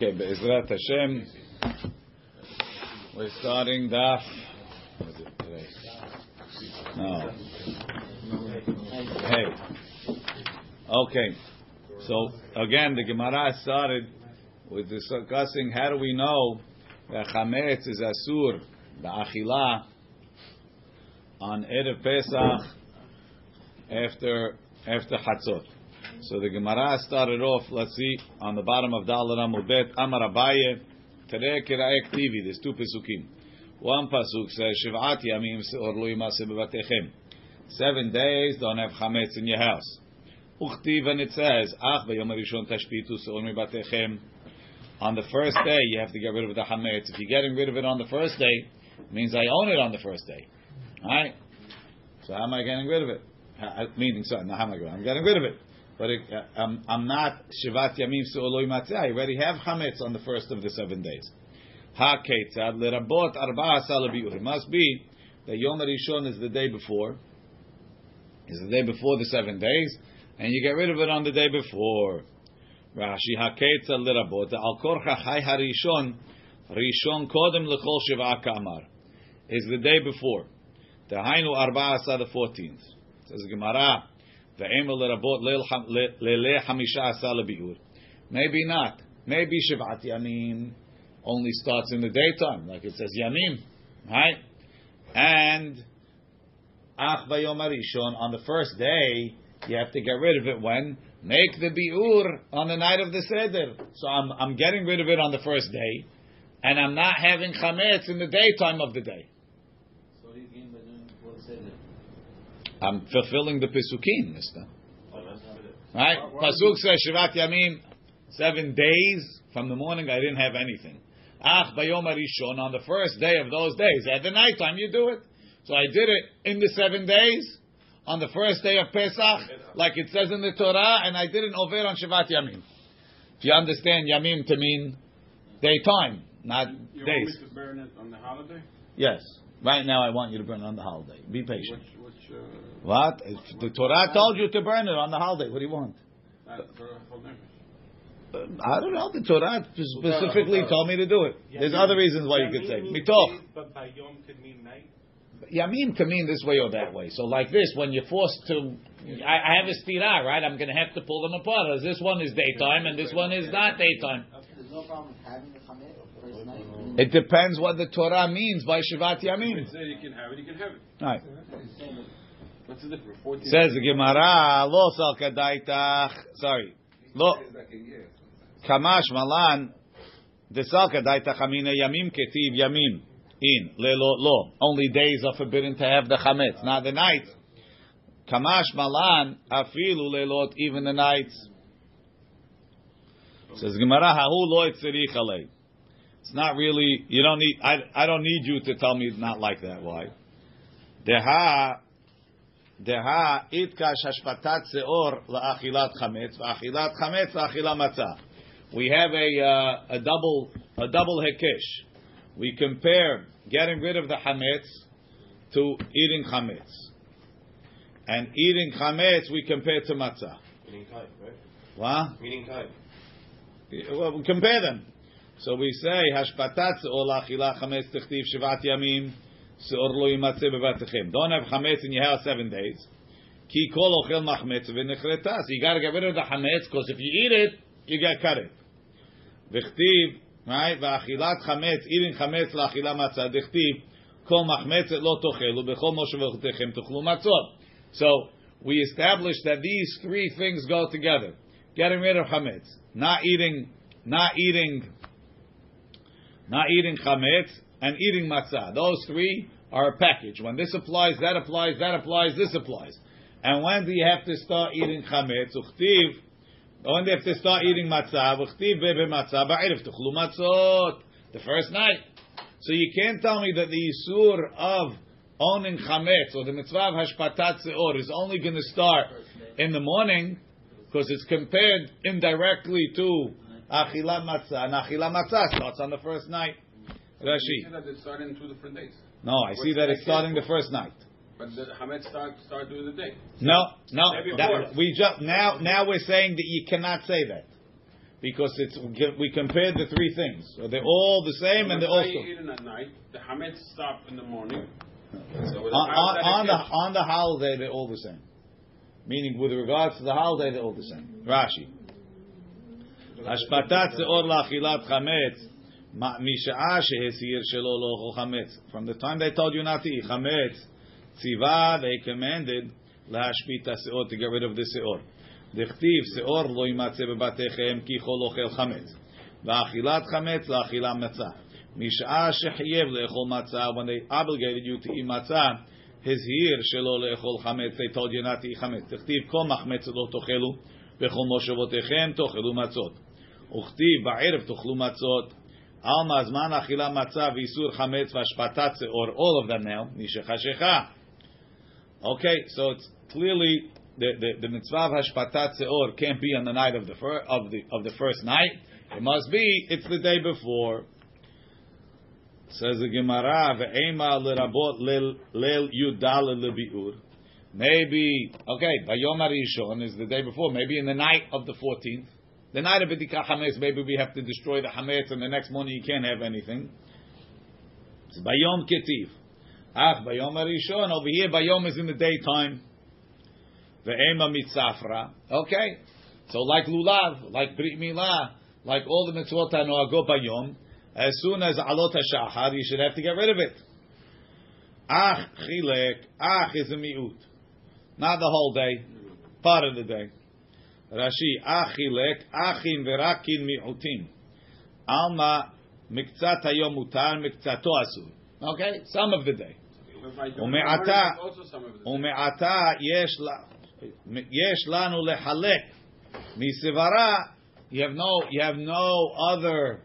Okay, Be'ezrat Hashem, we're starting Daf. What is it today? No. Hey. Okay. So again, the Gemara started with discussing how do we know that chametz is asur ba'achila on erev Pesach after after Chatzot. So the Gemara started off, let's see, on the bottom of Dalar Amubet, Amar Abaye, Tereh Kiraek TV, there's two Pesukim. One Pasuk says, Shiv'at Yamim Se'or Lu Yimase Bebatechem. Seven days, don't have Chametz in your house. Uchtiv, and it says, Ach B'yom HaRishon Tashpitu Se'or Mibatechem. On the first day, you have to get rid of the Chametz. If you're getting rid of it on the first day, it means I own it on the first day. Alright? So how am I getting rid of it? Meaning, sorry, not how am I? I'm getting rid of it but it, uh, um, I'm not Shivat Yamim Su'oloi Matzah. I already have Chametz on the first of the seven days. Ha Lerabot Arba. It must be that Yom Rishon is the day before, is the day before the seven days, and you get rid of it on the day before. Rashi Ha Lerabot Al Korcha Chai HaRishon Rishon Kodem Lechol Shiva Kamar is the day before. The Hainu Arba Asa the fourteenth. Says Gemara. Maybe not. Maybe Shivat Yamim only starts in the daytime, like it says Yamim, right? And Ach Vayom Arishon on the first day, you have to get rid of it when make the biur on the night of the seder. So I'm I'm getting rid of it on the first day, and I'm not having chametz in the daytime of the day. I'm fulfilling the Pesukim, mister. Right? Pasuk says Shivat Yamim, seven days from the morning I didn't have anything. Ach Bayom Arishon, on the first day of those days, at the night time you do it. So I did it in the seven days, on the first day of Pesach, like it says in the Torah, and I did it over on Shivat Yamim. If you understand Yamim to mean daytime, not you days. want me to burn it on the holiday? Yes. Right now I want you to burn it on the holiday. Be patient. Which, which, uh, What? If the Torah told you to burn it on the holiday. What do you want? for a whole nefesh? I don't know. The Torah specifically told me to do it. There's other reasons why you could say mitoch. But by yom could mean night. Yamim can mean this way or that way. So like this, when you're forced to, I, I have a stira, right? I'm going to have to pull them apart. As this one is daytime and this one is not daytime. There's no problem having the chametz first night. It depends what the Torah means by Shivat If Yamim. it said you can have it, you can have it. Right. What's the difference? 14 Says the Gemara, lo sal kadaitach. Sorry, lo kamash malan. Desal kadaitach amina yamim ketiv yamim in lelo lo. Only days are forbidden to have the chametz, not the night. Kamash malan afilu lelot, even the nights. Says Gemara, hahu lo etzerich alei. It's not really. You don't need. I, I don't need you to tell me it's not like that. Why? Deha Deha itkash hashpatat seor la'achilat chametz, va'achilat chametz la'achila matzah. We have a uh, a double a double hekesh. We compare getting rid of the chametz to eating chametz, and eating chametz we compare to matzah. Meaning time, right? What? Meaning time. Well, we compare them. So we say hashpatat seor la'achilat chametz tichtiv shivat yamim. Don't have chametz in your house seven days. Ki kol ochel machmetz v'nechreta. So you got to get rid of the chametz because if you eat it, you get karet. V'chtiv, right? V'achilat chametz, eating chametz la'achila matzah. Kol lo moshe v'chotechem tochlu matzot. So we established that these three things go together. Getting rid of chametz, not eating, not eating, not eating chametz, and eating matzah. Those three are a package. When this applies, that applies, that applies, this applies. And when do you have to start eating chametz? Uchtiv. When do you have to start eating matzah? Uchtiv bebe matzah ba'irif tuchlu matzot. The first night. So you can't tell me that the isur of owning chametz or the mitzvah of hashpatat seor is only going to start in the morning because it's compared indirectly to achilat matzah. And achilat matzah starts on the first night. Rashi. You said that it's two different days. No, I see that it's starting the first night. But the Hamed start start during the day. No, no. That, we just now now we're saying that you cannot say that because it's we compared the three things. So they're all the same, and they're also. Eating at night, the Hamed stop in the morning. So the on, on, the on the holiday, they're all the same. Meaning, with regards to the holiday, they're all the same. Rashi. Hashpatat or laachilat Hametz. מה- משעה שהסיר שלא לאכול חמץ. From the time they told you not to eat חמץ, ציווה, they commanded להשפיט את השאור, to get rid of the שאור. דכתיב, שאור לא יימצא בבתיכם כי כל אוכל חמץ. ואכילת חמץ לאכילה מצה. משעה שחייב לאכול מצה, when they obligated you to eat מצה, הזהיר שלא לאכול חמץ, they told you not to eat חמץ. דכתיב, כל מחמצת לא תאכלו, בכל מושבותיכם תאכלו מצות. וכתיב, בערב תאכלו מצות. Alma, Zman, Achila, Matzah, Visur, Chametz, Vashpatatze, or all of them now, Nishechashecha. Okay, so it's clearly the, the, the mitzvah of Hashpatat or can't be on the night of the, fir, of, the, of the first night. It must be, it's the day before. Says the Gemara, Ve'ema lerabot leil yudal lebi'ur. Maybe, okay, Bayom Arishon is the day before, maybe in the night of the 14th the night of Bidika Hametz. Maybe we have to destroy the Hametz, and the next morning you can't have anything. It's Bayom Ketiv. Ach, Bayom Rishon. Over here, Bayom is in the daytime. Ve'ema mitzafra. Okay. So like lulav, like brit milah, like all the mitzvot hanoagot bayom, as soon as alot hashachar, you should have to get rid of it. Ach chilek, ach is a miut, not the whole day, part of the day. Rashi, ach chilek, achin verakin miutim. Alma miktzat hayom mutar, mikzato asur. Okay, some of the day. If I do it in the ומעתה- morning, it's also some of it. ומעתה יש, לה- יש לנו לחלק מסברה, you have no, you have no other,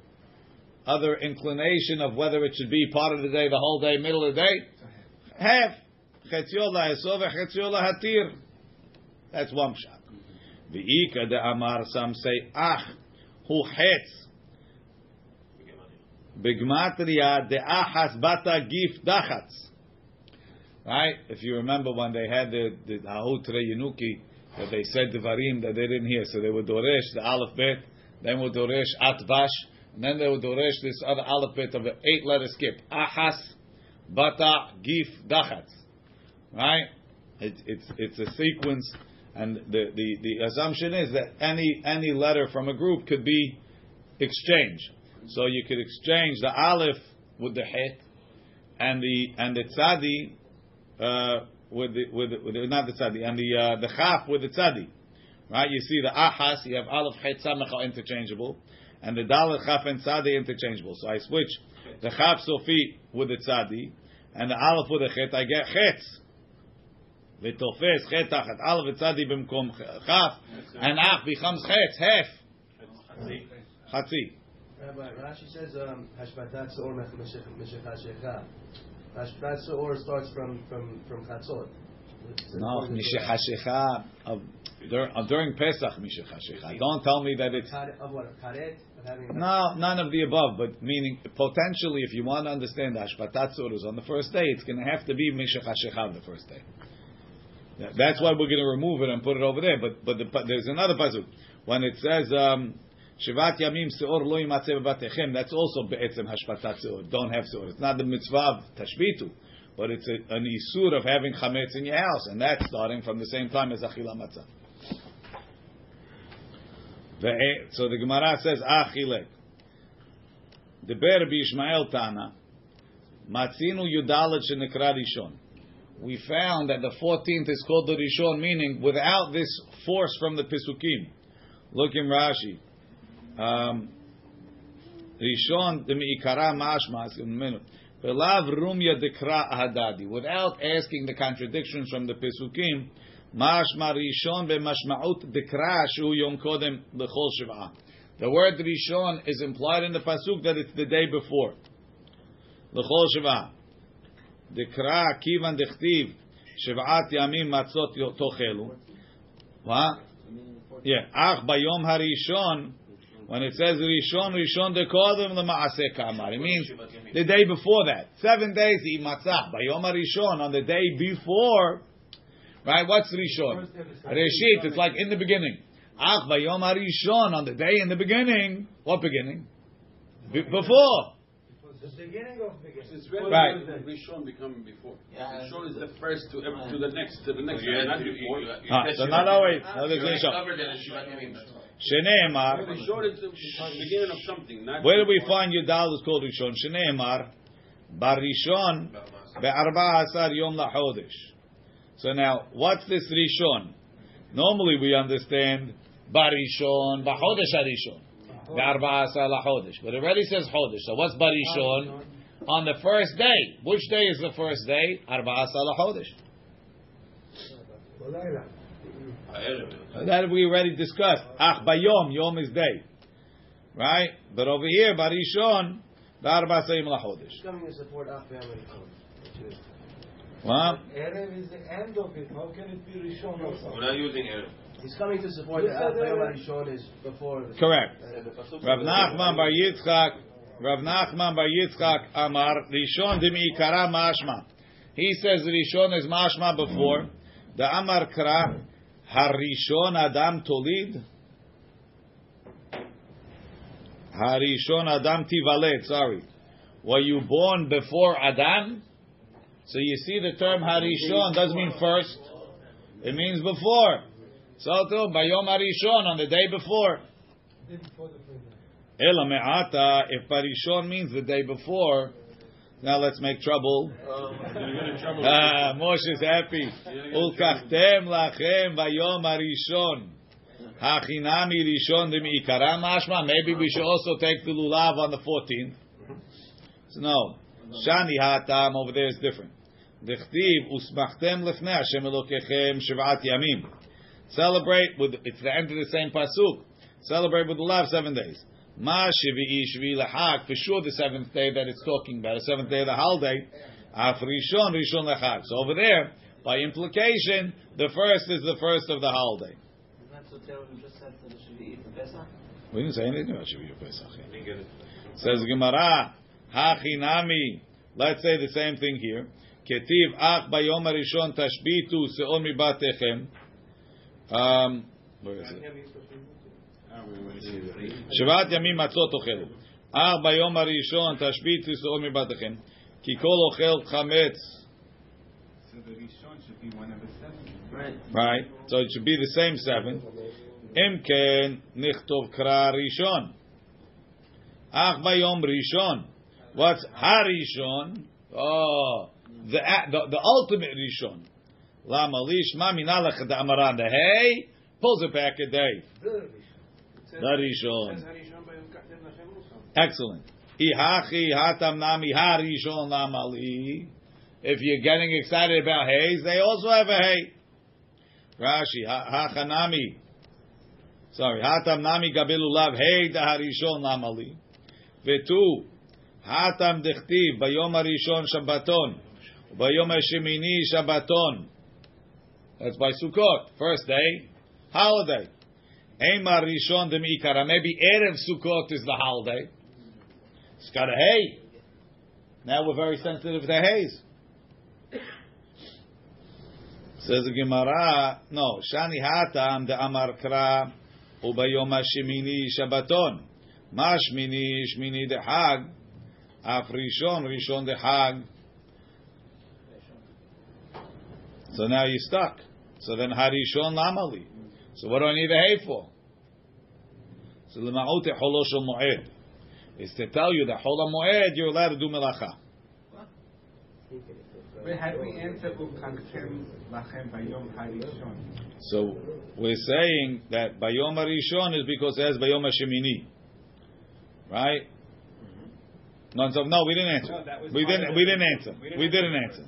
other inclination of whether it should be part of the day, the whole day, middle of the day. Half. חציו לאסור וחציו להתיר. That's one shot. V'ika de amar, some say, ach, hu hetz. Bigmatria de achas bata gif dachatz. Right? If you remember when they had the, the Hahut that they said Devarim that they didn't hear. So they were Doresh, the Aleph Bet, then were Doresh Atvash, and then they were Doresh this other Aleph Bet of an eight letter skip. Ahas, Bata, Gif, Dachatz. Right? It, it's, it's a sequence and the, the, the assumption is that any any letter from a group could be exchanged. So you could exchange the Aleph with the Het, and the and the Tzadi uh, with the with the, with not the tzadi and the uh, the chaf with the tzadi, right? You see the ahas, you have aleph chet samach are interchangeable, and the dalet chaf and tzadi interchangeable. So I switch the chaf sofi with the tzadi and the aleph with the chet. I get chetz. V'tofes chet tachat aleph tzadi b'mkom chaf, and ach becomes chetz half chatzi. Rabbi, Rashi says um, Hashbatat Seor Meshechashecha. Hashbatat starts from from from Chatzot. No, mishechashecha of dur- uh, during Pesach mishechashecha. Don't tell me that it's Of what? Karet? No, none of the above, but meaning potentially, if you want to understand the Hashpatat Surahs on the first day, it's going to have to be Mishach HaShechah the first day. That- That's why we're going to remove it and put it over there. But but, the, there's another pasuk when it says um, Shivat Yamim Seor Lo Yimatzeh Bebatechem. That's also Be'etzem Hashpatat Seor. Don't have Seor. It's not the mitzvah of Tashbitu, but it's a, an isur of having chametz in your house, and that's starting from the same time as Achila Matzah. So the Gemara says, Achilek. Deber Bishmael Tana. Matzinu Yudalet Shenekra Rishon. We found that the 14th is called the Rishon, meaning without this force from the Pisukim. Look in Rashi. Um, Rishon the Meikara Mashmas in a minute. Velav Rumya Dekra Hadadi. Without asking the contradictions from the Pisukim, Mashma Rishon b'mashmaut Dekra Shu Yom Kodem B'chol Shiv'ah. The word Rishon is implied in the pasuk that it's the day before. L'chol Shiv'ah. Dechtiv Shiv'at Yamim Matzot Tochelu. What? Yeah. Ach Bayom Harishon. When it says Rishon, Rishon Dekodem L'Maaseh Kamar. It means the day before that. Seven days eat matzah. Bayom Harishon. On the day before, right? What's Rishon? Reshit. It's like in the beginning. Ach bayom harishon on the day in the beginning. What beginning? Before. The beginning of beginning. It's very Right. right. Rishon becoming before. Yeah. Rishon is the first to ev- to the next to the next. You had not to- you- before. you- Ah, that's so Shivat not Yamim. always. No, You there's already Rishon. covered that in Shivat Yamim. Shneemar. Rishon is the beginning of something. Not Where do we before. find Yudal is called Rishon? Shneemar. Barishon be'arba asar yom lachodesh. So now, what's this Rishon? Normally we understand Barishon, Bachodesh Harishon. Be'arba asar lachodesh. But it already says Chodesh. So what's Barishon? On the first day. Which day is the first day? Arba asar lachodesh. That we already discussed. Ach bayom, yom is day. Right? But over here, Barishon, be'arba asar yom lachodesh. He's coming to support Ach family. Which is What? Erev is the end of it. How can it be Rishon also? We're not using Erev. He's coming to support You the said that- Rishon is before the Correct. And the pasuk Rav Nachman bar Yitzchak, Rav Nachman bar Yitzchak Amar Rishon demiikara mashma. He says Rishon is mashma before. The Amar Kra Harishon Adam Tolid. Harishon Adam Tivalet. Sorry, were you born before Adam? So you see the term Harishon doesn't mean first. It means before. So Bayom Harishon on the day before. Ela me'ata, if Parishon means the day before, now let's make trouble. Ah, Moshe is happy. Ulkachtem lachem vayom harishon. Hachinami rishon demiikara mashma. Maybe we should also take the lulav on the 14th. So no. Shani hatam over there is different. Dechtiv usmachtem lefnei Hashem Elokechem shvat yamim. Celebrate with, it's the end of the same pasuk. Celebrate with lulav seven days. Ma shvi'i shvi lechag. For sure, the seventh day that it's talking about, the seventh day of the holiday. Af rishon rishon lechag. So over there, by implication, the first is the first of the holiday. Isn't that so terrible? We just said for the Shavuot for Pesach. We didn't say anything about Shvi Pesach. Didn't get it. Says Gemara, Hachinami. Let's say the same thing here. Ketiv ach bayom harishon tashbitu seon mibatechem. Um, where is it? שבעת ימים מצות אוכלו. אך ביום הראשון תשביתו שאול מבתיכם, כי כל אוכל חמץ. So the Rishon should be one of the seven. Right? So it should be the same seven. אם כן, נכתוב קרא ראשון. אך ביום ראשון. What's הראשון? Oh, the, the, the ultimate Rishon. Lama malish mami nalach the amaran the hey pulls it back a day. The Rishon. Excellent. Ihachi hatam nami harishon la mali. If you're getting excited about hay, they also have a hay. Rashi hachanami. Sorry, hatam nami gabilulav hey the harishon la mali. Vetu hatam dechtiv bayom harishon shabbaton bayom hashemini shabbaton. That's by Sukkot, first day, holiday. Eimar rishon demikara. Maybe erev Sukkot is the holiday. It's got a hay. Now we're very sensitive to hays. Says the Gemara, no, Shani Hatam de Amar Kra Ubayom Hashemini Shabbaton. Mashmini Shmini de Hag. Af Rishon Rishon de Hag. So now you're stuck. So then Harishon Lamali. So what do I need a hay for? So Lema'ote Holoshel Moed is to tell you that Hol Moed you're allowed to do melacha. But had we answered Lachem Bayom Harishon? So we're saying that Bayom Harishon is because it has Bayom Hashemini, right? Mm-hmm. No, so, no, we didn't answer. No, that was we didn't. We didn't answer. we didn't We didn't answer.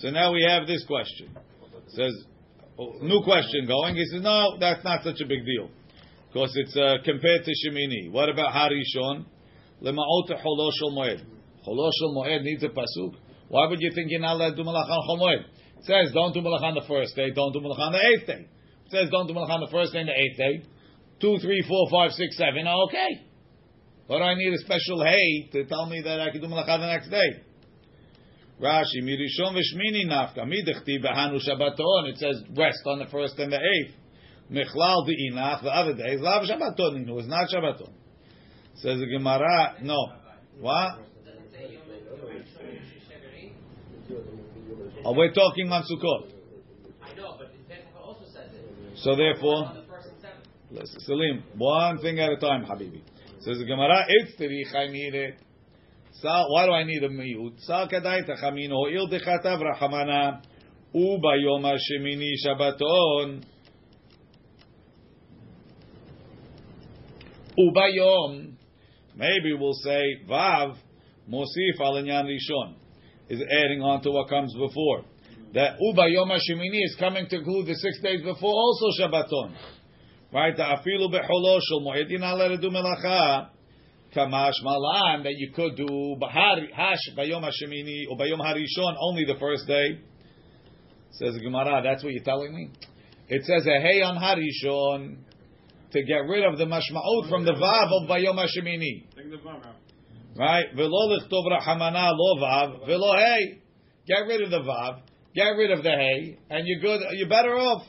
So now we have this question. It says oh, new question going. He says no, that's not such a big deal because it's uh, compared to Shemini. What about Harishon? Lema'ot Holoshel Moed. Holoshel Moed needs a pasuk. Why would you think you're not allowed to do malach on Moed? It says don't do malach on the first day, don't do malach on the eighth day. It says don't do malach on the first day and the eighth day. Two, three, four, five, six, seven. Oh, okay. But I need a special hay to tell me that I can do malacha the next day? Rashi, mirishon v'shmini nafka, midechti b'hanu shabbaton. It says rest on the first and the eighth. Mechlal De'inach, the other days, Lav Shabbaton, it was not Shabbaton. Says the Gemara, no. What? Does it say Yom Yom Rishon Shishagari? Oh, we're talking on Sukkot. I know, but the also says it. So therefore, the first and seventh. Listen, Salim, one thing at a time, Habibi. Says the Gemara, it's tzarich, I need it. Sa, why do I need a miut? Sa kadai tachamino, il dechatav rachamana, uba yom hashemini shabbaton. Uba yom, maybe we'll say, vav, mosif al rishon, is adding on to what comes before. That uba yom hashemini is coming to include the six days before also shabbaton. Right? The Afilu beholo shel moedin redu melacha. Kamash malan that you could do hash bayom hashemini or bayom harishon only the first day. Says Gemara. That's what you're telling me. It says a hey on harishon to get rid of the mashmaut from the vav of bayom hashemini. Take the vav out. Right? Velo lichtov rahamana lo vav velo hey. Get rid of the vav. Get rid of the hey, and you're good. You're better off.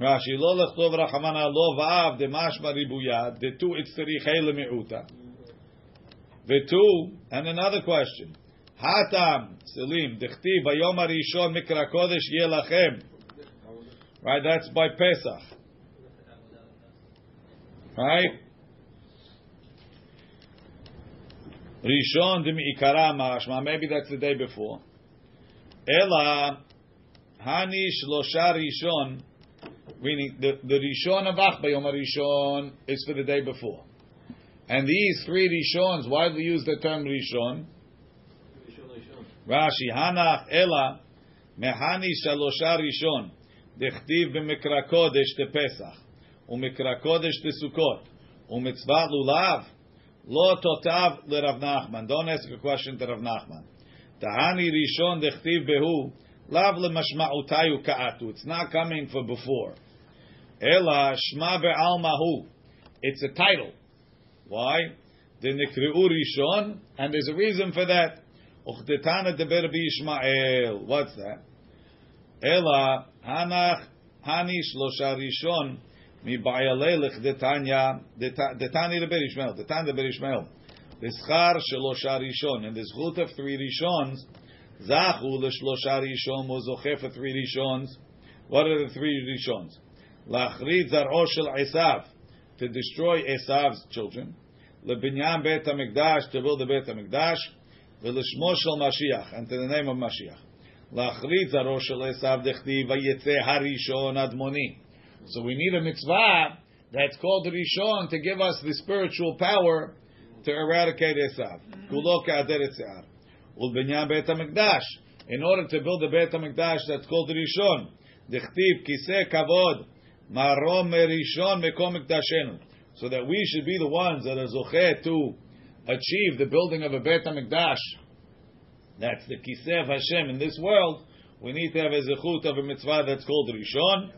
Rashi lo lechtov rachamana lo va'av de mashma ribuya de tu itzterich hey lemiuta. Vetu and another question. Hatam selim dechti bayom harishon mikra kodesh yeh lachem. Right, that's by Pesach. Right. Rishon de miikara mashma. Maybe that's the day before. Ela hani shlosha rishon. Meaning the, Rishon of Ach Bayom Rishon is for the day before. And these three Rishons, why do we use the term Rishon? Rashi, Hanach, Ela, Mehani Shalosha Rishon, Dechtiv b'Mikra Kodesh te Pesach, u'Mikra Kodesh te Sukkot, u'Mitzvah Lulav, Lo Totav leRav Nachman. Don't ask a question to Rav Nachman. Tahani Rishon Dechtiv behu, Lav lemashma'utayu ka'atu. It's not coming for before. Ela shma be'almahu. It's a title. Why? The nikri'u rishon, and there's a reason for that. Uchtetana deber Ishmael. What's that? Ela hanach hani shlosha rishon mi ba'yalelech detanya detani deber Ishmael. Detani deber Ishmael. The schar shlosha rishon and the zchut of three rishons. Zachu l'shlosha rishon was zoche for three rishons. What are the three rishons? Lachrid zar'o shel Esav to destroy Esav's children. Lebinyan Beit Hamikdash to build the Beit Hamikdash. V'lishmo shel Mashiach and to the name of Mashiach. Lachrid zar'o shel Esav dechti vayetze harishon admoni. So we need a mitzvah that's called Rishon to give us the spiritual power to eradicate Esav. Kulo ka'ader etzear. Ulbinyan Beit Hamikdash. In order to build the Beit Hamikdash, that's called Rishon. Dechtiv kiseh kavod marom merishon mekom mikdashenu. So that we should be the ones that are zocheh to achieve the building of a Beit Hamikdash. That's the kiseh Hashem in this world. We need to have a zechut of a mitzvah that's called Rishon.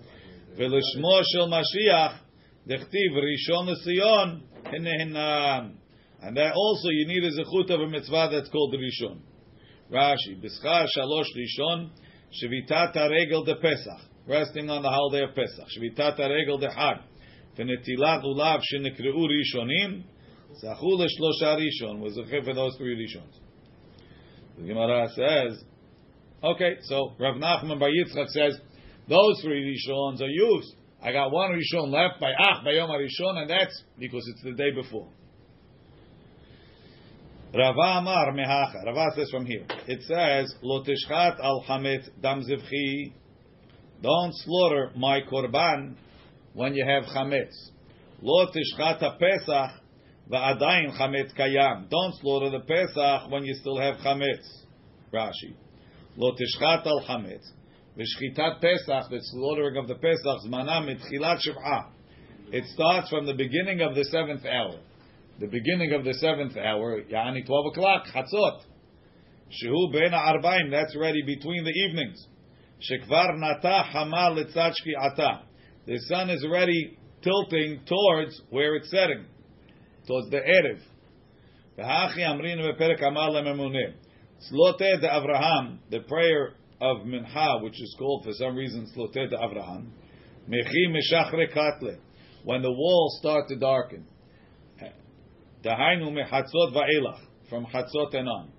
Velishmo shel Mashiach. Dechtiv Rishon l'Sion. And that also you need a zechut of a mitzvah that's called Rishon. Rashi, Bischar Shalosh Rishon, Shevitat HaRegel de Pesach, resting on the holiday of Pesach. Shevitat HaRegel de Chag, V'netilat Ulav Shenekreu Rishonim, Zachu Leshlosha Rishon, was zecheh for those three Rishons. The Gemara says, okay, so Rav Nachman Bar Yitzchak says, those three Rishons are used. I got one Rishon left by Ach, by Yom Rishon, and that's because it's the day before. Rava Amar Mehacha. Rava says from here. It says, Lo tishchat al hamet dam zivchi. Don't slaughter my korban when you have chametz. Lo tishchat ha pesach va'adayin chametz kayam. Don't slaughter the pesach when you still have chametz. Rashi. Lo tishchat al hametz. V'shchitat pesach, the slaughtering of the pesach, zmanam mitchilat shiv'ah. It starts from the beginning of the seventh hour the beginning of the seventh hour, yani 12 o'clock, Chatzot. Shehu ben arbaim, that's ready between the evenings. Shekvar nata hama letzachki ata. The sun is already tilting towards where it's setting, towards the Erev. V'hachi amrinu beperek amal lememuneh. Slote de Avraham, the prayer of Mincha, which is called for some reason Slote de Avraham. Mechi meshachre katle. When the walls start to darken. Dahainu mechatzot va'elach. From chatzot and on.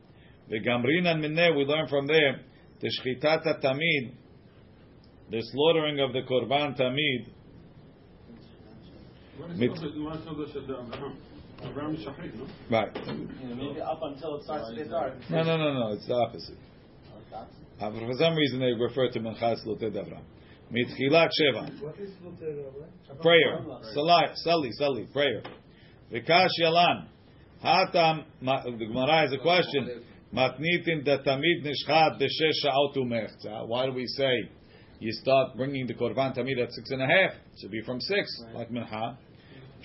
The V'gamrinan mineh, we learn from there, the shchitat tamid, the slaughtering of the korban tamid, Mit- right. Maybe up until it starts to get dark. No, no, no, no, it's the opposite. Uh, for some reason they refer to Menchatz Loted Avram. Mitchilat Sheva. What is Luter? Prayer. Salai, Sali, Sali, prayer. Vikash Yalan. Hatam, the Gemara has a question. Matnitin da tamid nishchat b'shesh sha'ot u'mechza. Why do we say you start bringing the korban tamid at six and a half? It should be from six, like mincha.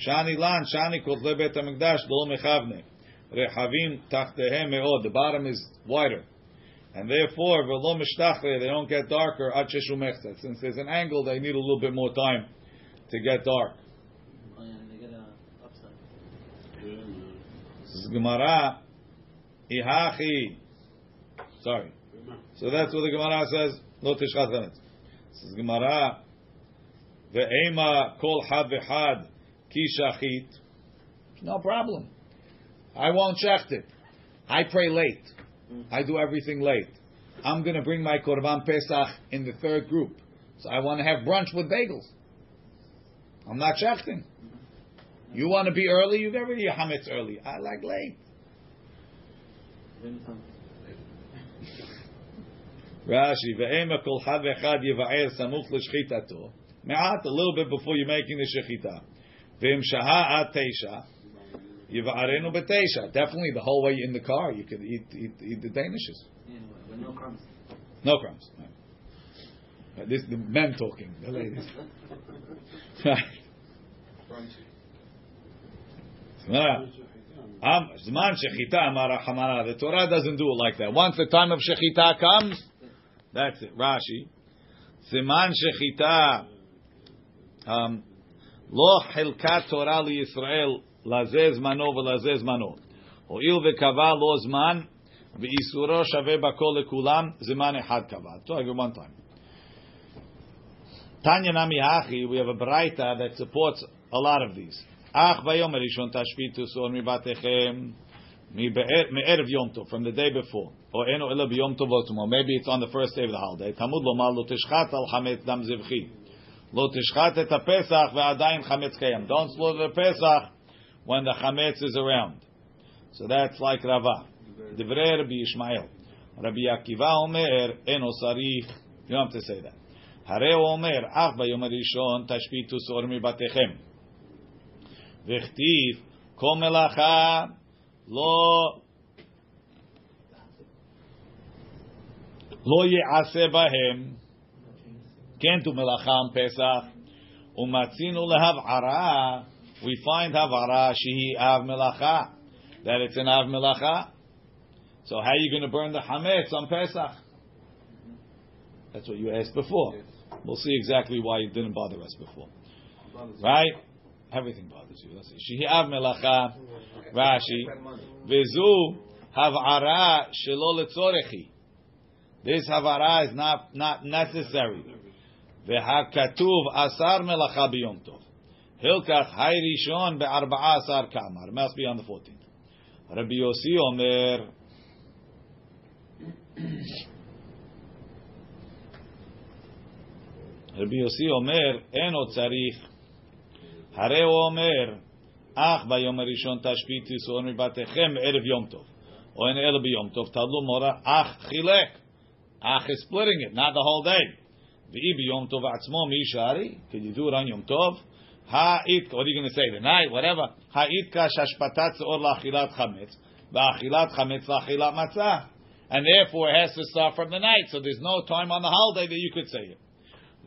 Shani lan, shani kotle bet hamikdash lo mechavne. Rehavim tachtehem me'od. The bottom is wider. And therefore, v'lo mishtachre, they don't get darker at sheshu mechza. Since there's an angle, they need a little bit more time to get dark. This is Gemara. Ihachi. Sorry. So that's what the Gemara says. Lo tishchat chametz. This is Gemara. Ve'ema kol had v'had ki shachit. No problem. I won't shecht it. I pray late. Mm. I do everything late. I'm going to bring my korban pesach in the third group. So I want to have brunch with bagels. I'm not shechting. You want to be early, you get rid of your hametz early. I like late. Rashi, ve'ema kol had v'echad yiva'er samuch l'shchitato. Me'at, a little bit before you're making the shechita. Ve'im shaha at teisha. Yiva'arenu b'teisha. Definitely the whole way in the car, you could eat, eat, eat the danishes. no crumbs. No crumbs. Uh, This the men talking, the ladies. Right. Gemara. Am- Zman shechita amar Hamara. The Torah doesn't do it like that. Once the time of shechita comes, that's it. Rashi. Siman shechita. Um, lo חלקת תורה לישראל לזה זמנו ולזה זמנו. הואיל וקבע לו זמן ואיסורו שווה בכל לכולם, זמן אחד קבע. So I go one time. Tanya Nami Hachi, we have a Braita that supports a lot of these. Ach bayom rishon tashpitu sor mi batechem mi me'erev yom tov, from the day before. Or eno ela biyom tov otumo. Maybe it's on the first day of the holiday. Tamud lomar lo tishchat al chametz dam zivchi. Lo tishchat et ha-pesach ve'adayin chametz kayam. Don't slaughter the Pesach when the chametz is around. So that's like Rava. Divrei Rabbi Yishmael. Rabbi Akiva Omer, eno sarich. You don't have to say that. הרי הוא אומר, אך ביום הראשון תשביתו סור מבתיכם. וכתיב, כל מלאכה לא, לא יעשה בהם, כן תו מלאכה עם פסח, ומצינו להבערה, we find הבערה שהיא אב מלאכה, that it's an אב מלאכה. So how are you going to burn the chametz on Pesach? That's what you asked before. We'll see exactly why it didn't bother us before. Right? Everything bothers you. Let's see. Shehi'av melacha Rashi vezu havara shelo letzorechi. This havara is not not necessary. Vehakatuv asar melacha biyom tov. Hilkach hayrishon be'arba'a asar kamar. Must be on the 14th. Rabbi Yosi Omer. Rabbi Yosi Omer, eno tzarich הרי הוא אומר, אך ביום הראשון תשביתי סור מבתיכם ערב יום טוב. או אין אלא ביום טוב, תלו מורה, אך חילק. אך is splitting it, not the whole day. ואי ביום טוב עצמו, מי שערי? Could you do it on יום טוב? האית, what are you going to say, the night, whatever. האית קש השפתת שעור לאכילת חמץ, ואכילת חמץ לאכילת מצה. And therefore it has to start from the night, so there's no time on the holiday that you could say it.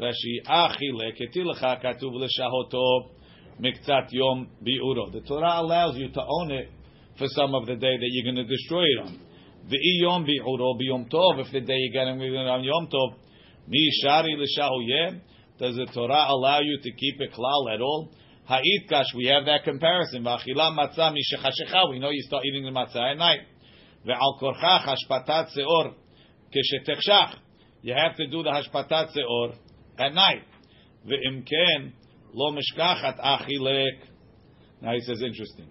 Rashi, achile, ketilecha katuv l'shahoto yom bi'uro. The Torah allows you to own it for some of the day that you're going to destroy it on. V'i yom bi'uro biyom tov, if the day you're getting rid of on yom tov, mi shari l'shahoyeh, does the Torah allow you to keep it klal at all? Ha'it kash, we have that comparison. V'achila matzah mi shechashecha, we know you start eating the matzah at night. Ve'al korcha hashpatat seor, keshetechshach. You have to do the hashpatat seor at night. ve'im ken lo mishkachat achilek. Now he says interesting.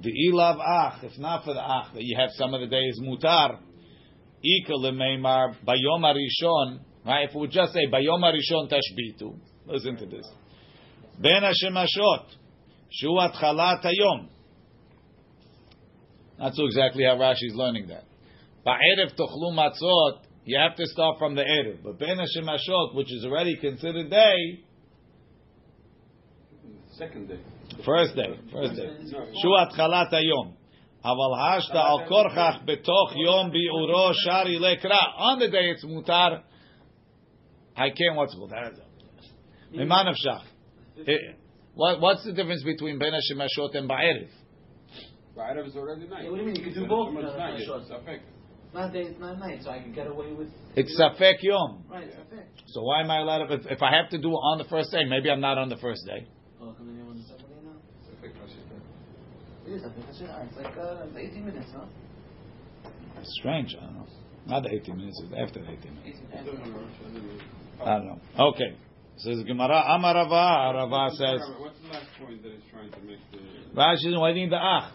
The ilav ach, if not for the ach, that you have some of the days mutar, ika lemeimar bayom arishon, right? If we just say bayom arishon tashbitu, listen to this. Ben hashemashot, shu atchalat hayom. Not so exactly how Rashi is learning that. Ba'erev tochlu matzot, you have to start from the erev. But ben hashemashot, which is already considered day, Second day. First day, first day. שהוא התחלת היום. אבל השת על כורכך בתוך יום ביאורו שרי לקרא. On the day it's mutar. I can't, what's it called? ממה נפשך? Eh, What, what's the difference between בין השמשות and בערב? Ba'arav is already night. Yeah, what do you mean? You could do It's both, not uh, night, for sure. it's affect. It's not day, it's not night, so I can get away with. It's safek yom. Right, it's a fact. So why am I allowed to, if, if I have to do it on the first day, maybe I'm not on the first day. Oh, come in here on the second day now? It is a fact. It's like uh, it's 18 minutes, huh? It's strange, I don't know. Not the 18 minutes, it's after 18 minutes. 18 minutes. I don't know. Okay. Says Gemara, Amar Rava, Rava says, What's the last point that he's trying to make the... Rashi is waiting the ach.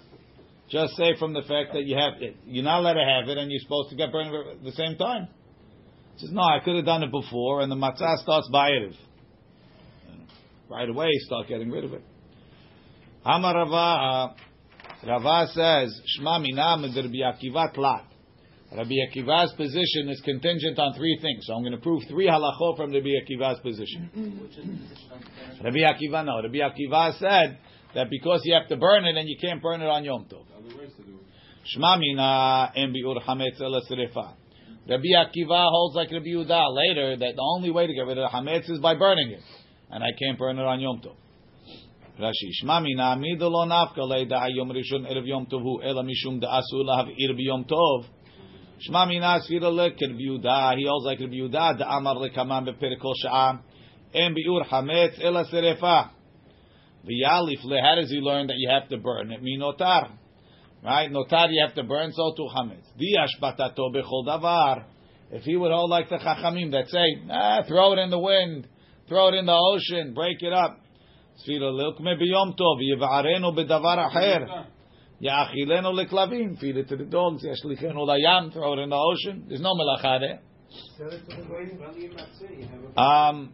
Just say from the fact that you have it, you're not allowed to have it, and you're supposed to get burned at the same time. He says, no, I could have done it before, and the matzah starts by erev. Right away, start getting rid of it. Amar Rava, uh, Rava says, Shma mina mit Rabbi Akiva tlat. Rabbi Akiva's position is contingent on three things. So I'm going to prove three halachot from Rabbi Akiva's position. Rabbi Akiva, no. Rabbi Akiva said that because you have to burn it and you can't burn it on Yom Tov. Shma mina biur hametz el. Rabbi Akiva holds like Rabbi Yehuda later that the only way to get rid of the hametz is by burning it, and I can't burn it on Yom Tov. Rashi Shma mina midolo nafka leida yom rishon erev Yom Tov hu ela mishum da asul lahavir biyom Tov. Shma mina sfira lek Rabbi He holds like Rabbi Yehuda da amar lekaman beperikol sha'am en biur hametz el srefa. V'yalif le. How does he learn that you have to burn it? Minotar. Right? Notar you have to burn, so to chametz. Di ashbatato bechol davar. If he would hold like the chachamim that say, ah, throw it in the wind, throw it in the ocean, break it up. Sfira lilkme biyom tov, yiv'arenu bedavar acher. Ya'achilenu leklavim, feed it to the dogs, yashlichenu layam, throw it in the ocean. There's no melacha there. Um,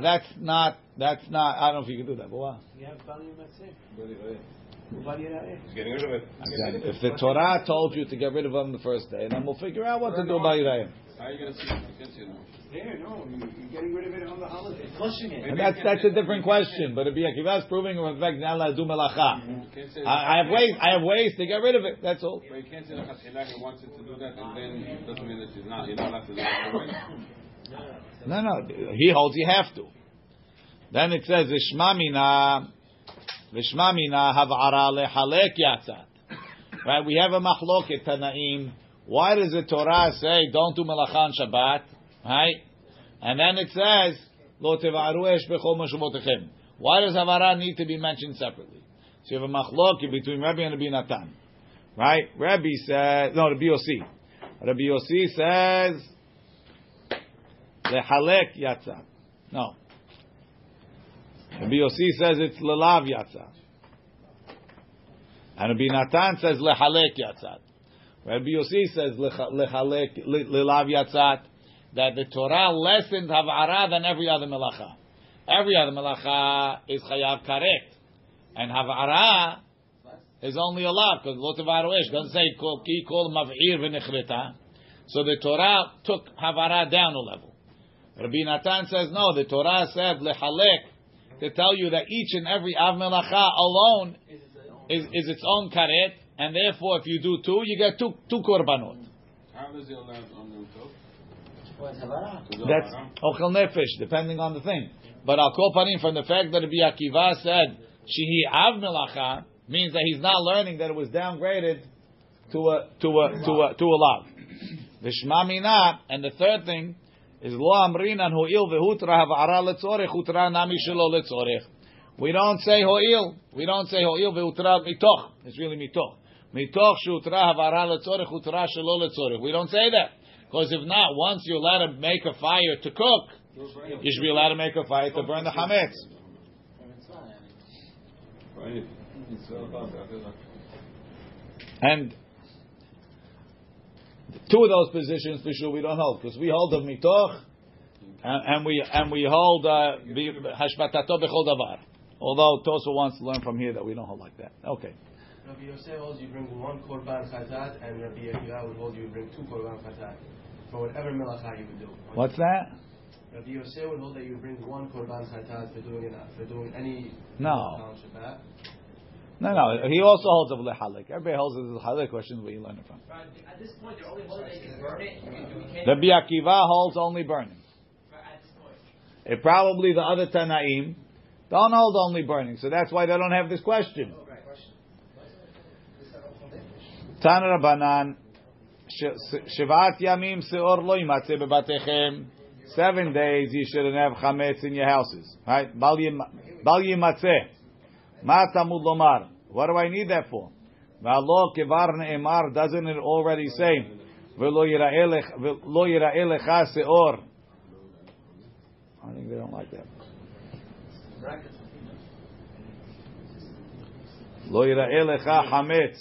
that's not, that's not, I don't know if you can do that, but what? He's getting rid of it. Exactly. If the Torah told you to get rid of them the first day, then we'll figure out what to do about Yirayim. How are you going to see it? You can't see it now. There, no, you- you're getting rid of it on the holiday. Flushing it. And that's that's a different question. But if Akiva is proving in fact not allowed to do melacha, You can't say I, I have ways. I have ways to get rid of it. That's all. But you can't say that Chachilach wants it to do that, and then it doesn't mean that he's not. You're not allowed to do that. No, no. He holds you have to. Then it says Ishmamina, Vishmamina havara lehalek yatzat. Right? We have a machloket tanaim. Why does the Torah say don't do melacha on Shabbat? Right? And then it says lo tevaru bechol. Why does havara need to be mentioned separately? So you have a machloket between Rabbi and Rabbi Natan. Right? Rabbi says no. Rabbi Yossi. Rabbi Yossi says lehalek yatzat. No. Rabbi Yossi says it's lelav yatzat. And Rabbi Natan says lehalek yatzat. Rabbi Yossi says lehalek le- lelav yatzat. That the Torah lessens havara than every other melacha. Every other melacha is chayav karet, and havara is only a lav because lo tevaru esh doesn't say ki kol mav'ir v'nechreta. So the Torah took havara down a level. Rabbi Natan says no. The Torah said lehalek to tell you that each and every av melacha alone is, is its own karet, and therefore if you do two, you get two two korbanot. How is he allowed on Yom Tov? What's Havara? To do That's ochel nefesh, depending on the thing. But al kol panim, from the fact that Rabbi Akiva said shehi av melacha means that he's not learning that it was downgraded to a to a to a to a lav. V'shma mina, and the third thing is lo amrinan ho'il vehutra havara letzorech hutra nami shelo letzorech. We don't say ho'il. We don't say ho'il vehutra mitoch. It's really mitoch. Mitoch shutra havara letzorech hutra shelo letzorech. We don't say that. Because if not, once you're allowed to make a fire to cook, you should be allowed to make a fire to burn the chametz. And two of those positions for sure we don't hold because we hold of mitoch and, and we and we hold uh, hashbatato bechol davar. Although Tosa wants to learn from here that we don't hold like that. Okay. Rabbi Yosef holds you bring one korban chatat, and Rabbi Akiva would hold you bring two korban chatat for whatever melacha you would do. What's that? Rabbi Yosef would hold that you bring one korban chatat for doing it for doing any No. melacha on Shabbat. No, no. He also holds of lehalik. Everybody holds of lehalik. Questions where you learn it from. Right, At this point, they're only holding that you can burn it. You can you can't. Rabbi Akiva holds only burning. Right, At this point. It probably the other Tanaim don't hold only burning, so that's why they don't have this question. Oh, Tana Rabbanan, Shavat Yamim Seor Lo Bebatechem. Seven days you shouldn't have chametz in your houses. Right? Bal Yimatze. Ma Tamud Lomar. What do I need that for? V'alo Kevar Ne'emar. Doesn't it already say? V'lo Yira'e Lecha Seor. I think they don't like that. Lo Yira'e Lecha Chametz.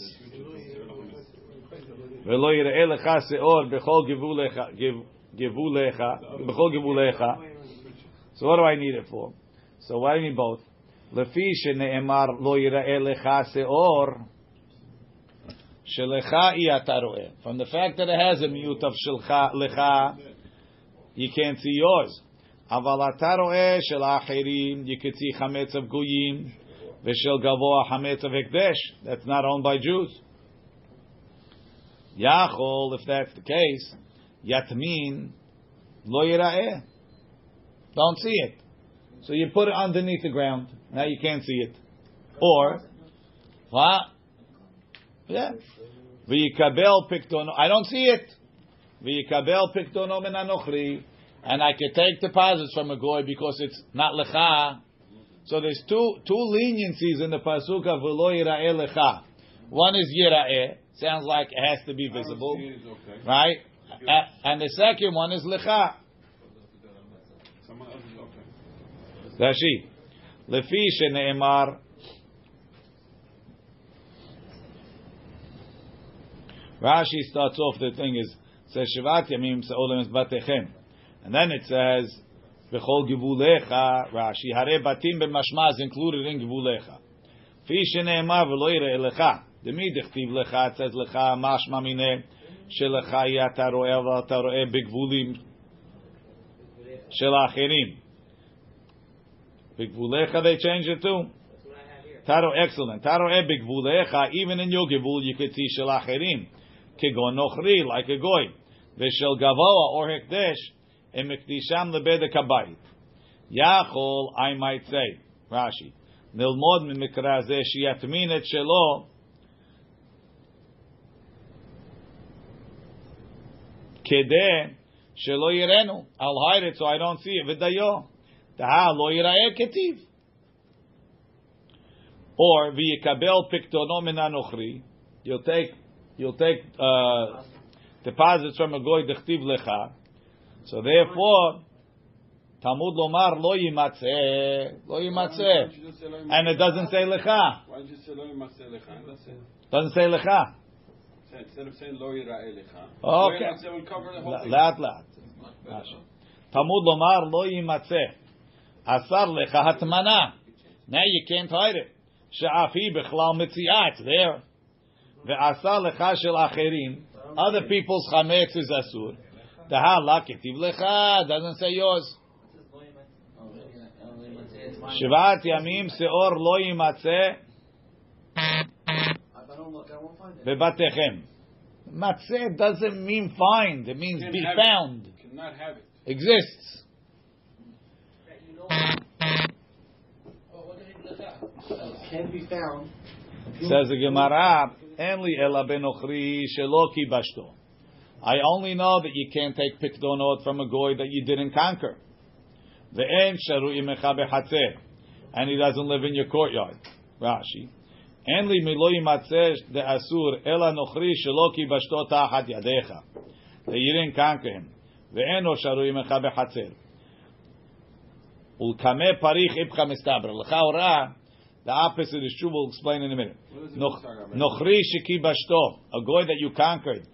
ולא יראה לך שאור בכל גבוליך, גב- גבוליך, בכל גבוליך. So what do I need it for? So why do I need both? לפי שנאמר לא יראה לך שאור, שלך אי אתה רואה. From the fact that it has a miut of שלך, לך, you can't see yours. אבל אתה רואה של האחרים, you can see חמץ of גויים, ושל גבוה חמץ of הקדש. That's not owned by Jews. Yachol, if that's the case, Yatmin lo yira'eh. Don't see it. So you put it underneath the ground. Now you can't see it. Or, what? Yeah. V'yikabel piktono. I don't see it. V'yikabel piktono min anochri. And I can take deposits from a goy because it's not lecha. So there's two two leniencies in the pasuk of v'lo yira'eh lecha. One is yira'eh, sounds like it has to be visible, okay. right? A- uh, And the second one is lecha. Someone else is okay. Rashi, lefi shene'emar. Rashi starts off the thing is says Shivat Yamim Se'olim Batechem, and then it says Bechol Givulecha. Rashi Hare Batim B'Mashma is included in Givulecha. Fi shene'emar v'lo yireh lecha. Demi dechtiv lecha. It says lecha mashma mineh shelecha yata ro'eh v'ata ro'eh b'gvulim shel acherim. Bigvulecha, they changed it too. Taro, excellent. Taro e bigvulecha, even in your givul, you could see shel acherim. Kegon like a goy. Veshel gavoa, or hekdesh, e mekdisham lebedek habayit. Yachol, I might say, Rashi, nilmod min mikra zeh sheyatmin et shelo, kedeh, shelo yirenu. I'll hide it so I don't see it. V'dayo. Taha lo yira'eh ketiv. Or v'yikabel piktono min anochri. You'll take you'll take uh, deposits from a goy dechtiv lecha. So therefore, Talmud lomar lo yimatzeh lo yimatzeh, and it doesn't say lecha. Why don't you say lo yimatzeh lecha? It. Doesn't say lecha. Say- Instead of saying lo yira'eh lecha. Okay. Lo yimatzeh will cover the whole thing. לאט לאט. Talmud lomar lo yimatzeh. Asar lecha hatmana. Now you can't hide it. She'afi bechlal mitziah. It's there. Ve'asar lecha shel acherim. Other people's chametz is asur. Taha la ketiv lecha. Doesn't say yours. Shivat yamim seor lo yimatzeh I don't look, I won't find it. bebatechem. Matzeh doesn't mean find. It means be have it. found. Cannot have it. Exists. Right, you know. Oh, what did it look up? Can be found. Says the Gemara, "Enli ela benochri shelo kibashto." I only know that you can't take pikdonot from a goy that you didn't conquer. Ve'en sharu imecha bechatzeh, and he doesn't live in your courtyard. Rashi, "Enli milo yimatzeh de asur ela nochri shelo kibashto tachat yadecha." that you didn't conquer him. Ve'eno sharui mecha bechatzer. Ulkame parich ipcha mistabra. L'chaora, the opposite is true. We'll explain in a minute. Shiki bashto, a goy that you conquered.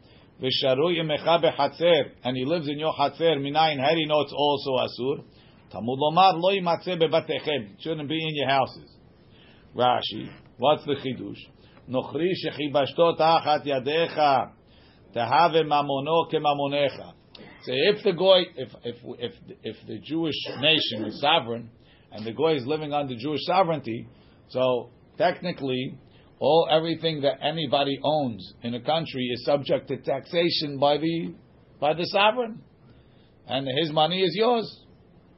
V'sharui mecha bechatzer, and he lives in your hatzer. Minayin, how do you know it's also asur? Talmud lomar lo yimatzeh bebatechem. Shouldn't be in your houses. Rashi, what's the chidush? Nochri shechibashto tachat yadecha, tehave mamono kemamonecha. So if the goy, if if if if the Jewish nation is sovereign, and the goy is living under Jewish sovereignty, so technically, all everything that anybody owns in a country is subject to taxation by the by the sovereign, and his money is yours,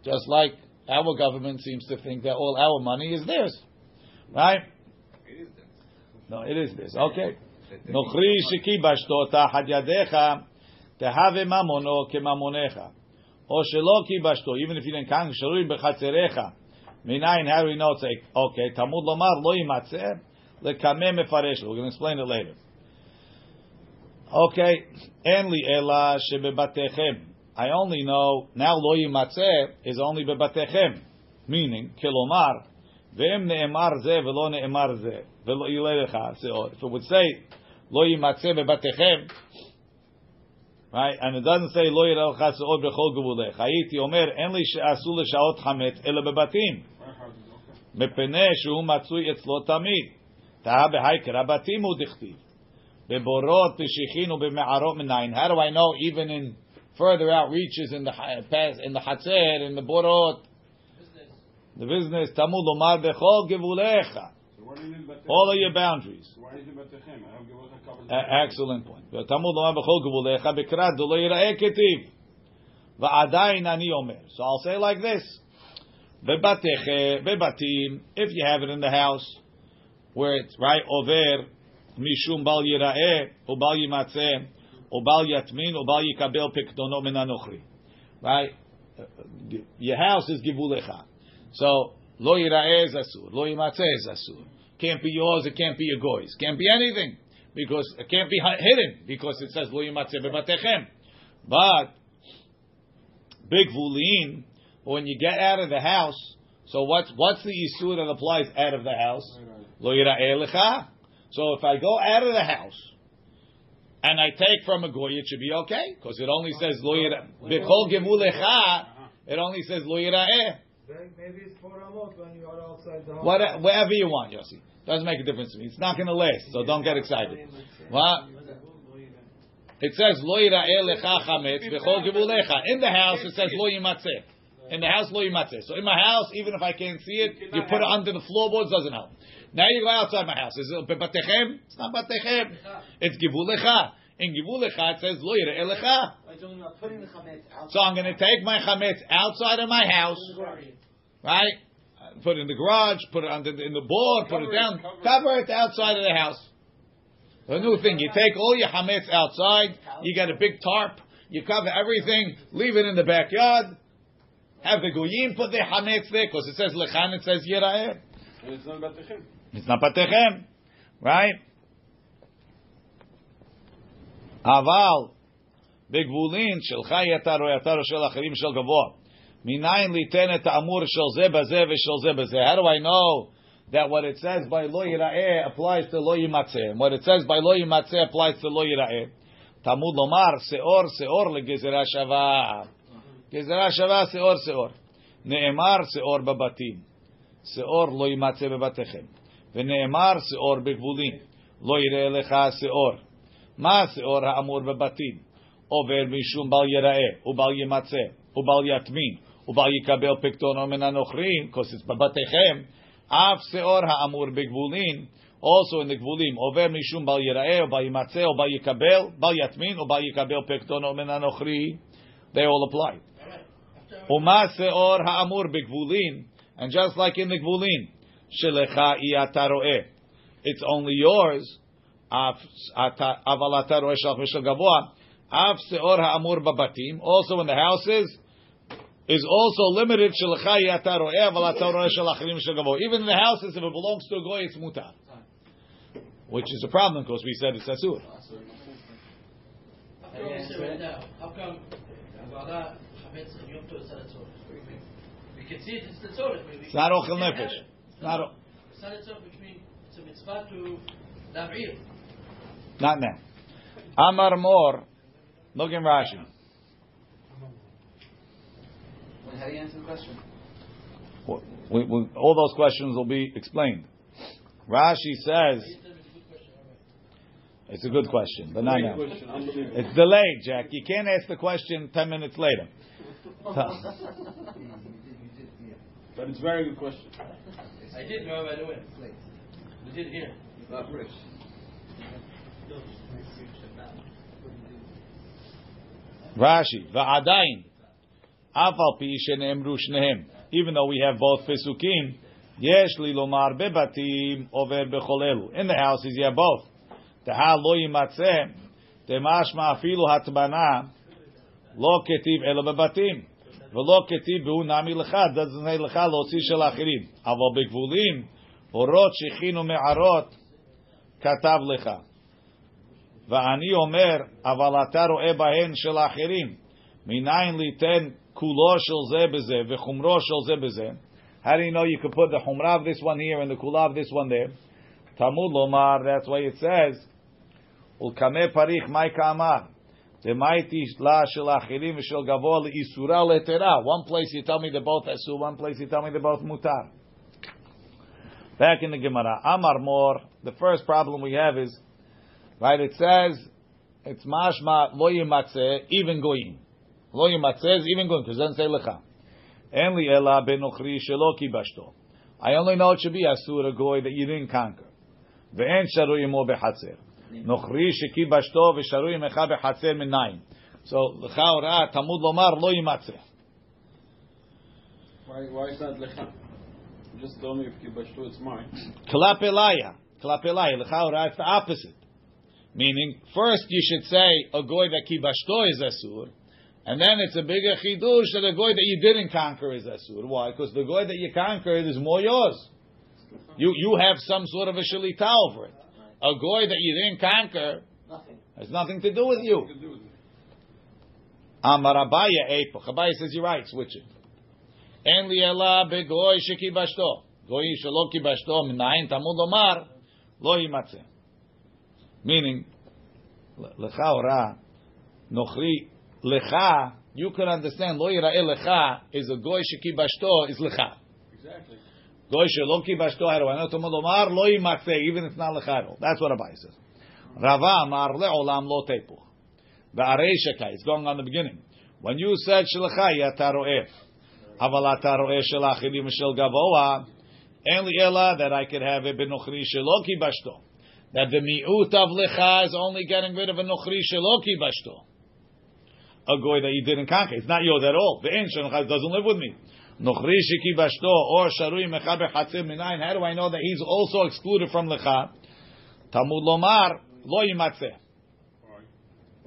just like our government seems to think that all our money is theirs, right? No, it is this. Okay. Nochri shekibashto tachat yadecha tehave mamono kemamonecha. O shelo kibashto, even if you didn't count, sharui bechatzerecha. Minayin, how do we know it's like, okay, Talmud lomar lo yimatzeh, lekame mefaresh. We're going to explain it later. Okay, en li ela shebebatechem. I only know, now lo yimatzeh is only bebatechem. Meaning, kilomar, ve'em ne'emar ze ve'lo ne'emar ze. Ve'lo yilecha seor. If it would say, lo yimatzeh bebatechem, right? And it doesn't say lo yilecha seor bechol gevulech. Hayiti omer, en li she'asu l'shaot chametz, ele bebatim. מפני שהוא מצוי אצלו תמיד. תהה בהייקר, הבתים הוא דכתיב. בבורות, בשיחין ובמערות מניין. How do I know even in further outreaches in the past, in the Hatzer, in the Borot, the business, Tamud Omar Bechol Gevulecha. All of your boundaries. Excellent point. Tamud Omar Bechol Gevulecha Bekrat Dolo Yira'e Ketiv. Va'adayin Ani Omer. So I'll say like this. Bebateche, bebatim, if you have it in the house, where it's right over, mishum bal yira'eh, or bal yimatzeh, or bal yatmin, or bal yikabel pekdono min anochri. Right? Uh, uh, your house is givulecha. So, lo yira'eh is asur, lo yimatzeh is asur. Can't be yours, it can't be your goy's. Can't be anything. Because it can't be hidden, because it says lo yimatzeh bebatechem. But, big vulin, when you get out of the house, so what's what's the isur that applies out of the house? Lo yira'eh lecha. So if I go out of the house and I take from a goy, it should be okay because it only says lo yira'eh. Gevulecha, uh-huh. it only says lo yira'eh. Maybe it's for Ramot when you are outside the house. What, wherever you want, Yossi. Doesn't make a difference to me. It's not going to last, so don't get excited. What? It says lo yira'eh lecha chametz b'chol gevulecha. In the house it says lo yimatzeh. In the house lo yimatzeh. So in my house, even if I can't see it, you put it under the floorboards doesn't help. Now you go outside my house. Is it bebatechem? It's not batechem. It's givulecha. In Givulecha Echad, says lo elecha. So I'm going to take my chametz outside of my house, right? Put it in the garage, put it under in the board, put it down, cover, it outside of the house. A new thing, you take all your chametz outside, you get a big tarp, you cover everything, leave it in the backyard, have the goyim put their chametz there, because it says lechan, it says yirayeh. It's not batechem. It's not batechem, right? אבל בגבולין שלך יתר או יתר או של אחרים של גבוה. מניין ליתן את האמור של זה בזה ושל זה בזה. How do I know that what it says by לא ייראה applies to לא יימצא? And what it says by לא יימצא applies to לא ייראה? תלמוד לומר שאור שאור לגזרה שווה. גזרה שווה שאור שאור. נאמר שאור בבתים. שאור לא יימצא בבתיכם. ונאמר שאור בגבולין. לא יראה לך שאור. מה השאור האמור בבתים? עובר משום בל יראה, ובל ימצא, ובל יטמין, ובל יקבל פקדונו מן הנוכרים, because it's בבתיכם, אף שאור האמור בגבולין, also in the גבולים, עובר משום בל יראה, ובל ימצא, ובל יקבל, בל יטמין, ובל יקבל פקדונו מן הנוכרי, they all apply. ומה שאור האמור בגבולין, and just like in the גבולין, שלך היא אתה רואה, it's only yours, Av seor ha'amur babatim, also in the houses, is also limited shelchai ataroe. Even in the houses, if it belongs to a goy, it's mutar, which is a problem because we said it's asur. How come we can see it's. It's not ochel nefesh. It's not. A it's a mitzvah to. Not now. Amar Mor. Look in Rashi. Wait, How do you answer the question? We, we, all those questions will be explained. Rashi says it's a good question, but not now. It's delayed, Jack. You can't ask the question ten minutes later. But it's a very good question. I did know by the way. We did here. Not rich. Rashi, va'adain, afal pi sheneemru shnehem. Even though we have both pesukim, yesh li lomar bebatim over becholelu. In the houses, you have both. Teha lo yimatzeh, temashma afilu hatbana, lo ketiv elo bebatim. ולא כתיב והוא נמי לך, doesn't say לך להוציא של האחרים. אבל בגבולים, אורות שהכינו מערות, כתב לך. ואני אומר, אבל אתה רואה בהן של האחרים. מניין ליתן כולו של זה בזה וחומרו של זה בזה? How do you know you could put the חומרה of this one here and the כולה of this one there? תלמוד לומר, that's why it says, ולקמא פריך מאי כאמר. דמייתי לה של האחרים ושל גבוה לאיסורה להתרה. One place you tell me they're both אסור, one place you tell me they're both מותר. Back in the Gemara, Amar Mor, the first problem we have is, right, it says, it's mashma lo yimatzeh, even goyim. Lo yimatzeh is even goyim, because it doesn't say lecha. En li ela benochri shelo kibashto. I only know it should be asur a goy that you didn't conquer. Ve'en sharuyim o behatzer. Nochri shekibashto v'sharuyim echa behatzer minayim. So, lecha ora, tamud lomar lo yimatzeh. Why, why is that lecha? Just tell me if kibashtu it's mine. Klapelaya. Klapelaya. Lechaura, it's the opposite. Meaning, first you should say, a goy that kibashto is asur, and then it's a bigger chidush that a goy that you didn't conquer is asur. Why? Because the goy that you conquered is more yours. You, you have some sort of a shalita over it. A goy that you didn't conquer Nothing. has nothing to do with you. What to do with it? Amar Abaya Epoch. Abaya says you're right, switch it. En li ela begoy shekibashto. Goy shelo kibashto minayin tamud lomar lo yimatzeh. Meaning, le- lecha ora, nochri, lecha, you can understand, lo yira'eh lecha is a goy shekibashto is lecha. Exactly. Goy shelo kibashto, how do I know tamud lomar lo yimatzeh, even if it's not lecha at all. That's what Abaya says. Rava amar le'olam lo tepuch. Va'arei it's going on the beginning. When you said shelecha, yata ro'eh. אבל אתה רואה של האחרים ושל גבוה, אין לי אלא that I could have it בנוכרי שלא קיבשתו. that the mi'ut of licha is only getting rid of a nochri sheloki bashto. A goy that you didn't conquer. It's not yours at all. The ancient doesn't live with me. Nochri shiki bashto or sharui mecha bechatzir minayin. How do I know that he's also excluded from licha? Tamud lomar lo yimatzeh.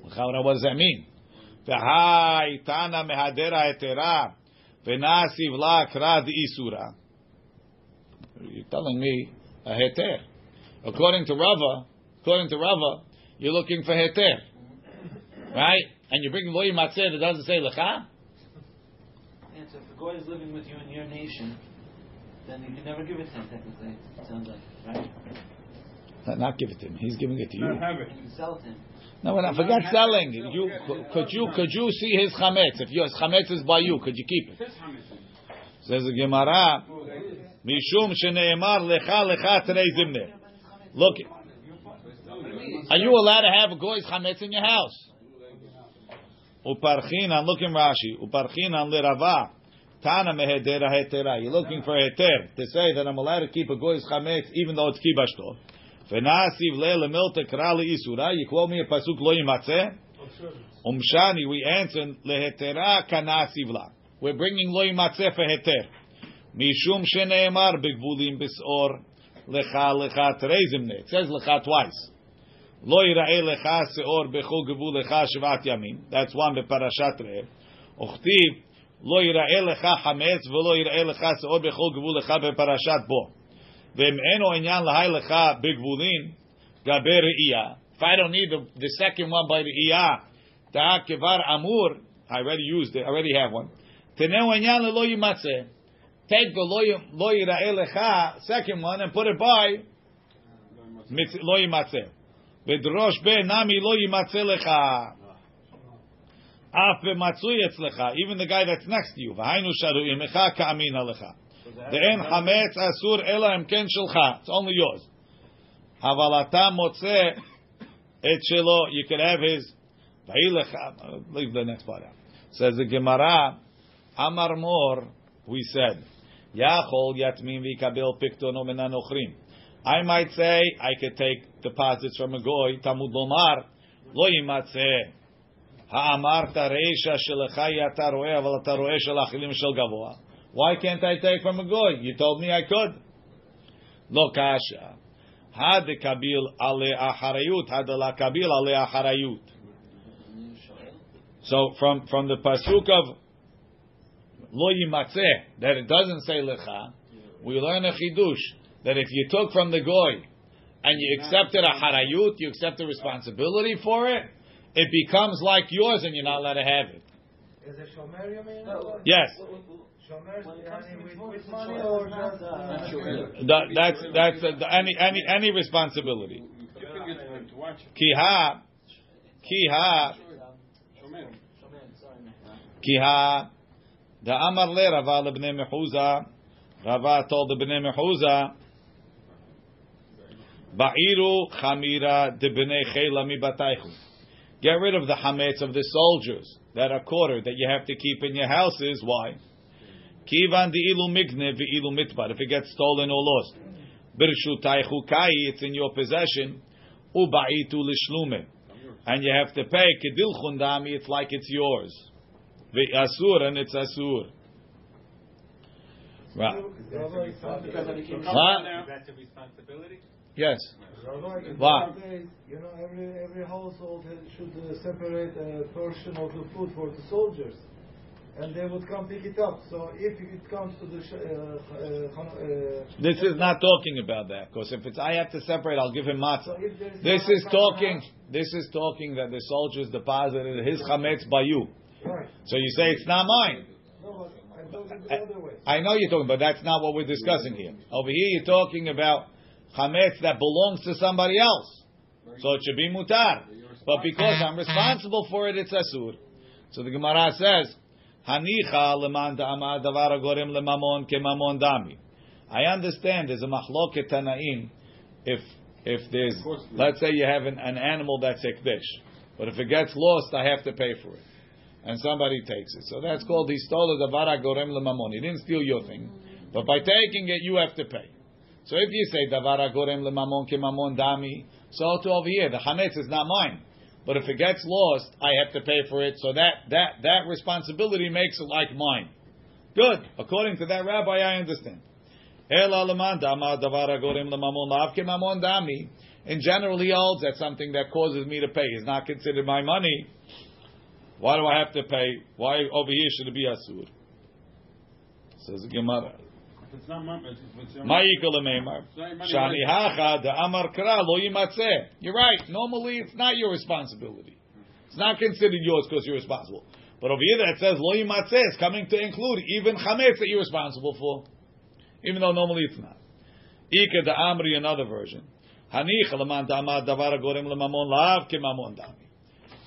What does that mean? V'hai tana mehadera etera v'nasiv la krad isura. You're telling me a heter. According to Rava, according to Rava, you're looking for heter. Right? And you're bringing lo yimatzeh that doesn't say lecha? Yeah, so if a goy is living with you in your nation, then you can never give it to him, technically. It sounds like, right? Not- Not give it to him. He's giving it to you. Not have it. You can sell it to him. No, we're not. Forget selling. You could you could you see his chametz? If your chametz is by you, could you keep it? Says the Gemara, Mishum sheneemar lecha lecha terei zimne. Look, are you allowed to have a goy's chametz in your house? Uparchinan, look in Rashi. Uparchinan lerava. Tana mehedera hetera. You're looking for heter to say that I'm allowed to keep a goy's chametz even though it's kibashto. V'nasiv le lemilta krali isura. You quote me a pasuk lo yimatzeh. Umshani, we answer lehetera kanasiv la. We're bringing lo yimatzeh for heter. Mishum sheneemar begvulim bisor lecha lecha terezimne. It says lecha twice. Lo yira'e lecha seor bechol gevul lecha shvat yamin. That's one beparashat re'eh. Uchtiv lo yira'e lecha hametz v'lo yira'e lecha seor bechol gevul lecha beparashat bo. V'em eno inyan lahai lecha begvulin gaber re'iyah. If I don't need the, the second one by the iyah, Da kevar amur. I already used it. I already have one. Teneu enyan lo yimatzeh take the loyira elecha second one and put it by loyimatze. v'drosh be nami loyimatze lecha. Af bematzui etzlecha. Even the guy that's next to you. V'hainu sharu imecha ka'amin alecha. De'en hametz asur ela emken shelcha. It's only yours. Havalata motze et shelo. You can have his. Leave the next part out. Says the Gemara. Amar Mor, we said. Yachol yatmin v'ikabel piktono min anochrim. I might say, I could take deposits from a goy, Tamud lomar, lo yimatzeh. האמרת רישא שלך היא אתה רואה, אבל אתה רואה של האכילים של גבוה. Why can't I take from a goy? You told me I could. לא קשה. הדקביל עלי אחריות, הדלה קביל עלי אחריות. So from from the pasuk of lo yimatzeh that it doesn't say lecha, we learn a chidush that if you took from the goy and you accepted a harayut, you accept the responsibility for it, it becomes like yours and you're not allowed to have it. Is it shomer you mean? Yes, Shomer with, with money or just? Uh, that's that's uh, any any any responsibility. Keeping it for him to watch. Kiha, kiha, kiha. The Amar le Rava lebnei Mechuza. Rava told the bnei Mechuza. Ba'iru chamira de bnei chela. Get rid of the hametz of the soldiers that are quartered that you have to keep in your houses. Why? Kivan di ilu migne ilu mitbar. If it gets stolen or lost, birshutaychu kai, it's in your possession. Uba'itu lishlume, and you have to pay kedil chundami. It's like it's yours. Vi asur and it's asur. Right. Rabbi, What? That's a responsibility? Yes. Rabbi, in What? you know, every every household has- should uh, separate a portion of the food for the soldiers, and they would come pick it up. So if it comes to the sh- uh, uh, uh, This is not talking about that because if it's I have to separate, I'll give him matzah. if there is This is talking. house- This is talking that the soldiers deposited his chametz by you. Right. So you say it's not mine. No, I'm talking the other way. I know you're talking, but that's not what we're discussing here. Over here, you're talking about chametz that belongs to somebody else, so it should be mutar. But because I'm responsible for it, it's asur. So the Gemara says, "Hanicha leman da'amad davar gorem lemamon kemamon dami." I understand there's a machloket tanaim if if there's let's say you have an, an animal that's ekdesh, but if it gets lost, I have to pay for it, and somebody takes it. So that's called he stole a davar gorem lemamon. He didn't steal your thing, but by taking it, you have to pay. So if you say davar gorem lemamon kemamon dami, so to over here the chametz is not mine. But if it gets lost, I have to pay for it. So that that that responsibility makes it like mine. Good. According to that rabbi, I understand. In general, he holds that something that causes me to pay is not considered my money. Why do I have to pay? Why over here should it be asur? Says the Gemara. If it's not my, if it's your Ma'ikol lemeimar. It's not your money, Shani hacha the amar kra lo yimatzeh. You're right. Normally, it's not your responsibility. It's not considered yours because you're responsible. But over here that says lo yimatzeh is coming to include even chametz that you're responsible for, even though normally it's not. Ika the amri another version. Hanich leman damad davar gorem lemamon lav kemamon dami.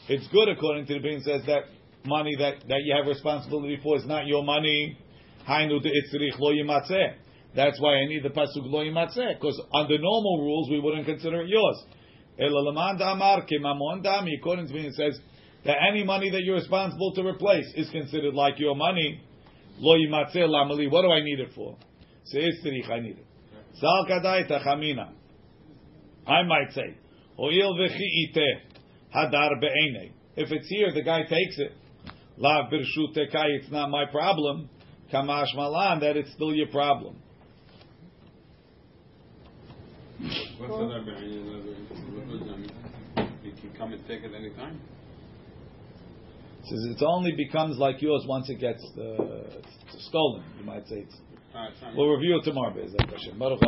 It's good according to the being says that money that, that you have responsibility for is not your money. That's why I need the pasuk lo because under normal rules we wouldn't consider it yours. According to me, it says that any money that you're responsible to replace is considered like your money. Lo lamali. What do I need it for? Say itzrich, I need it. Tachamina. I might say, hoil v'chi hadar be'enei. If it's here, the guy takes it. La birshut it's not my problem. Kamash malan, that it's still your problem. What's the other behind What does that mean? You can come and take it anytime? Says it only becomes like yours once it gets uh, stolen. You might say it's. Ah, We'll review it tomorrow. Baruch